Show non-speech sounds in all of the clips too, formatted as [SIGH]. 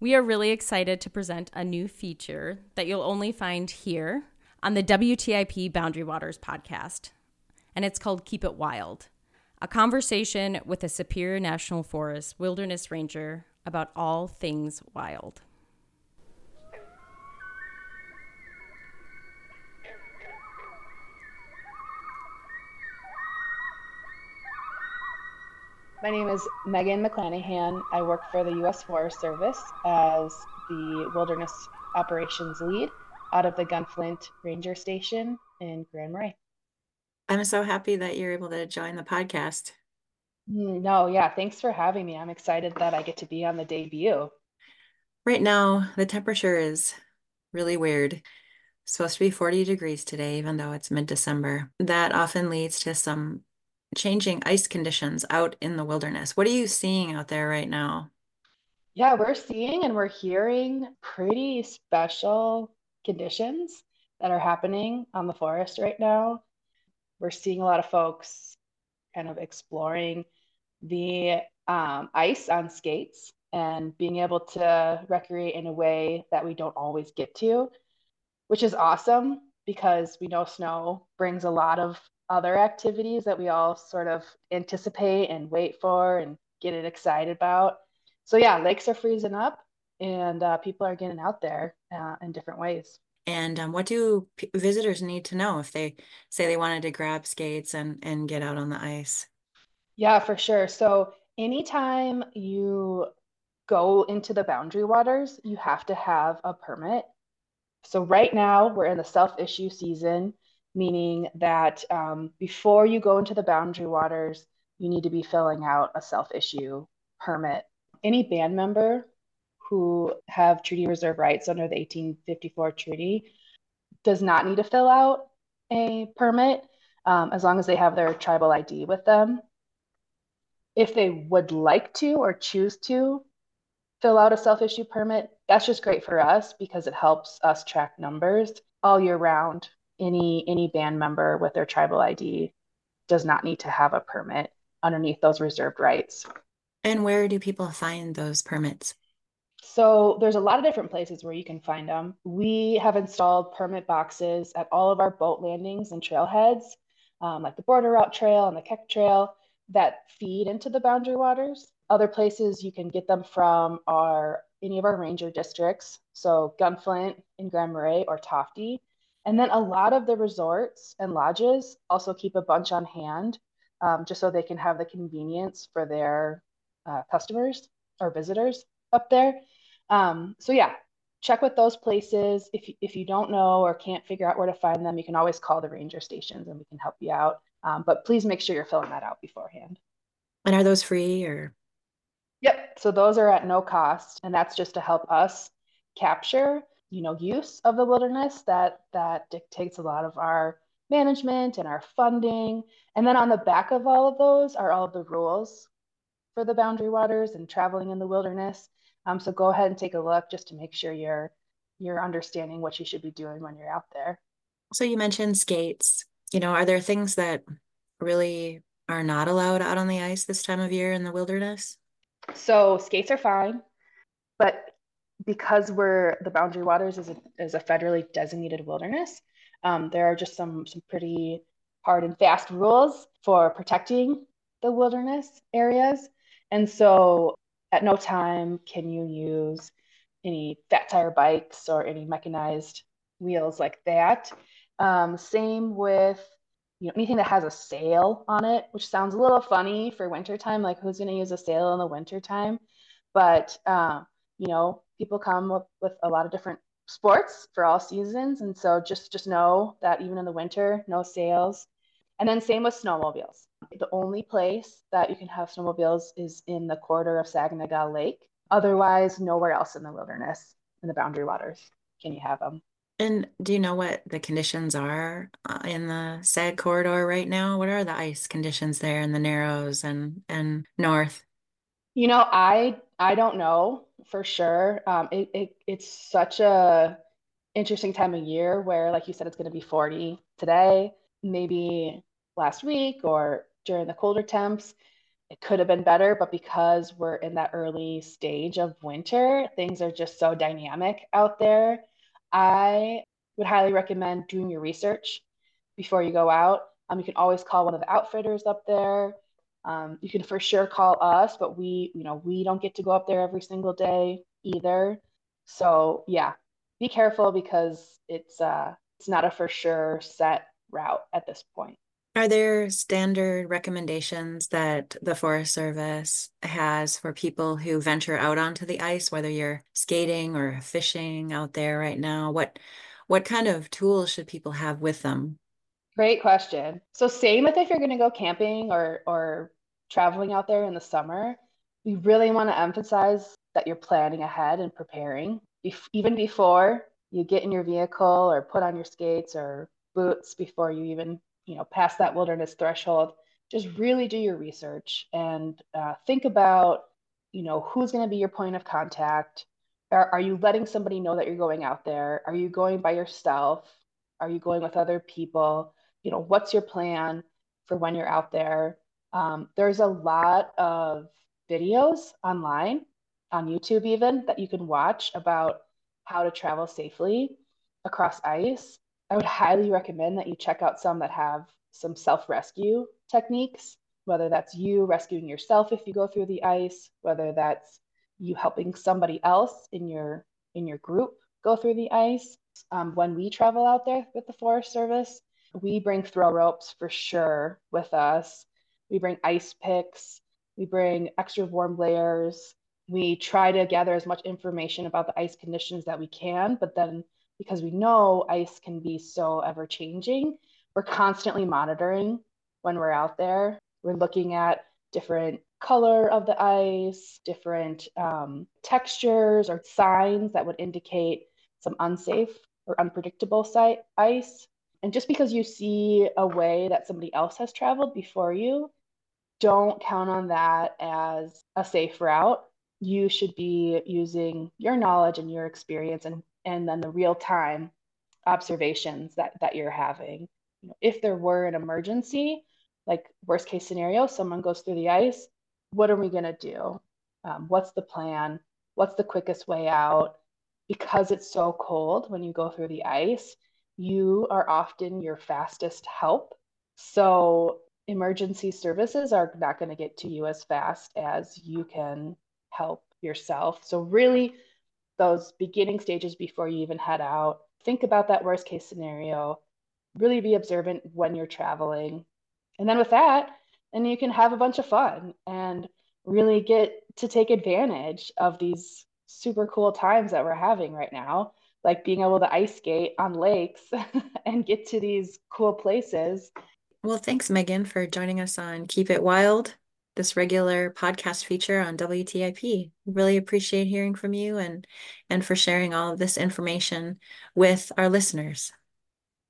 We are really excited to present a new feature that you'll only find here on the WTIP Boundary Waters podcast, and it's called Keep It Wild a conversation with a Superior National Forest wilderness ranger about all things wild. My name is Megan McClanahan. I work for the U.S. Forest Service as the Wilderness Operations Lead out of the Gunflint Ranger Station in Grand Marais. I'm so happy that you're able to join the podcast. Mm, no, yeah, thanks for having me. I'm excited that I get to be on the debut. Right now, the temperature is really weird. It's supposed to be 40 degrees today, even though it's mid December. That often leads to some changing ice conditions out in the wilderness. What are you seeing out there right now? Yeah, we're seeing and we're hearing pretty special conditions that are happening on the forest right now. We're seeing a lot of folks kind of exploring the um, ice on skates and being able to recreate in a way that we don't always get to, which is awesome because we know snow brings a lot of other activities that we all sort of anticipate and wait for and get it excited about. So yeah, lakes are freezing up and uh, people are getting out there uh, in different ways. And um, what do p- visitors need to know if they say they wanted to grab skates and and get out on the ice? Yeah, for sure. So anytime you go into the boundary waters, you have to have a permit. So right now we're in the self-issue season meaning that um, before you go into the boundary waters, you need to be filling out a self issue permit. Any band member who have treaty reserve rights under the 1854 treaty does not need to fill out a permit um, as long as they have their tribal ID with them. If they would like to or choose to fill out a self issue permit, that's just great for us because it helps us track numbers all year round any any band member with their tribal ID does not need to have a permit underneath those reserved rights. And where do people find those permits? So there's a lot of different places where you can find them. We have installed permit boxes at all of our boat landings and trailheads, um, like the Border Route Trail and the Kek Trail, that feed into the boundary waters. Other places you can get them from are any of our ranger districts, so Gunflint in Grand Marais or Tofte. And then a lot of the resorts and lodges also keep a bunch on hand um, just so they can have the convenience for their uh, customers or visitors up there. Um, so, yeah, check with those places. If, if you don't know or can't figure out where to find them, you can always call the ranger stations and we can help you out. Um, but please make sure you're filling that out beforehand. And are those free or? Yep. So those are at no cost. And that's just to help us capture you know use of the wilderness that that dictates a lot of our management and our funding. And then on the back of all of those are all the rules for the boundary waters and traveling in the wilderness. Um, so go ahead and take a look just to make sure you're you're understanding what you should be doing when you're out there. So you mentioned skates. You know are there things that really are not allowed out on the ice this time of year in the wilderness? So skates are fine but because we're the boundary waters is a, is a federally designated wilderness, um, there are just some some pretty hard and fast rules for protecting the wilderness areas. And so at no time can you use any fat tire bikes or any mechanized wheels like that. Um, same with you know anything that has a sail on it, which sounds a little funny for wintertime, like who's going to use a sail in the wintertime? But uh, you know, people come with, with a lot of different sports for all seasons. And so just, just know that even in the winter, no sails. And then same with snowmobiles. The only place that you can have snowmobiles is in the corridor of Saganaga Lake. Otherwise, nowhere else in the wilderness, in the boundary waters, can you have them. And do you know what the conditions are uh, in the SAG corridor right now? What are the ice conditions there in the Narrows and and north? You know, I I don't know for sure. Um, it, it it's such a interesting time of year where, like you said, it's going to be 40 today, maybe last week or during the colder temps. it could have been better, but because we're in that early stage of winter, things are just so dynamic out there. I would highly recommend doing your research before you go out. Um, you can always call one of the outfitters up there. Um, you can for sure call us, but we, you know, we don't get to go up there every single day either. So yeah, be careful because it's uh, it's not a for sure set route at this point. Are there standard recommendations that the Forest Service has for people who venture out onto the ice, whether you're skating or fishing out there right now? What what kind of tools should people have with them? Great question. So same with if you're going to go camping or or traveling out there in the summer, we really want to emphasize that you're planning ahead and preparing. Even before you get in your vehicle or put on your skates or boots before you even you know pass that wilderness threshold just really do your research and uh, think about you know who's going to be your point of contact. Are, are you letting somebody know that you're going out there? Are you going by yourself? Are you going with other people you know what's your plan for when you're out there um, there's a lot of videos online on youtube even that you can watch about how to travel safely across ice I would highly recommend that you check out some that have some self rescue techniques, whether that's you rescuing yourself if you go through the ice, whether that's you helping somebody else in your in your group go through the ice. Um, when we travel out there with the Forest Service, we bring throw ropes for sure with us. We bring ice picks. We bring extra warm layers. We try to gather as much information about the ice conditions that we can, but then because we know ice can be so ever changing, we're constantly monitoring when we're out there. We're looking at different color of the ice, different um, textures or signs that would indicate some unsafe or unpredictable site ice. And just because you see a way that somebody else has traveled before you, don't count on that as a safe route. You should be using your knowledge and your experience and and then the real time observations that, that you're having. You know, if there were an emergency, like worst case scenario, someone goes through the ice, what are we going to do? Um, what's the plan? What's the quickest way out? Because it's so cold when you go through the ice, you are often your fastest help. So, emergency services are not going to get to you as fast as you can help yourself. So, really those beginning stages before you even head out. Think about that worst case scenario. Really be observant when you're traveling. And then with that, and you can have a bunch of fun and really get to take advantage of these super cool times that we're having right now, like being able to ice skate on lakes [LAUGHS] and get to these cool places. Well, thanks, Megan, for joining us on Keep It Wild this regular podcast feature on WTIP. Really appreciate hearing from you and and for sharing all of this information with our listeners.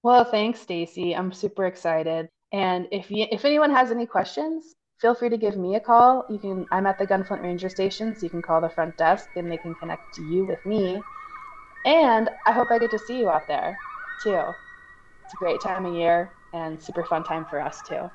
Well, thanks, Stacy. I'm super excited. And if you if anyone has any questions, feel free to give me a call. You can I'm at the Gunflint Ranger Station, so you can call the front desk and they can connect you with me. And I hope I get to see you out there too. It's a great time of year and super fun time for us too.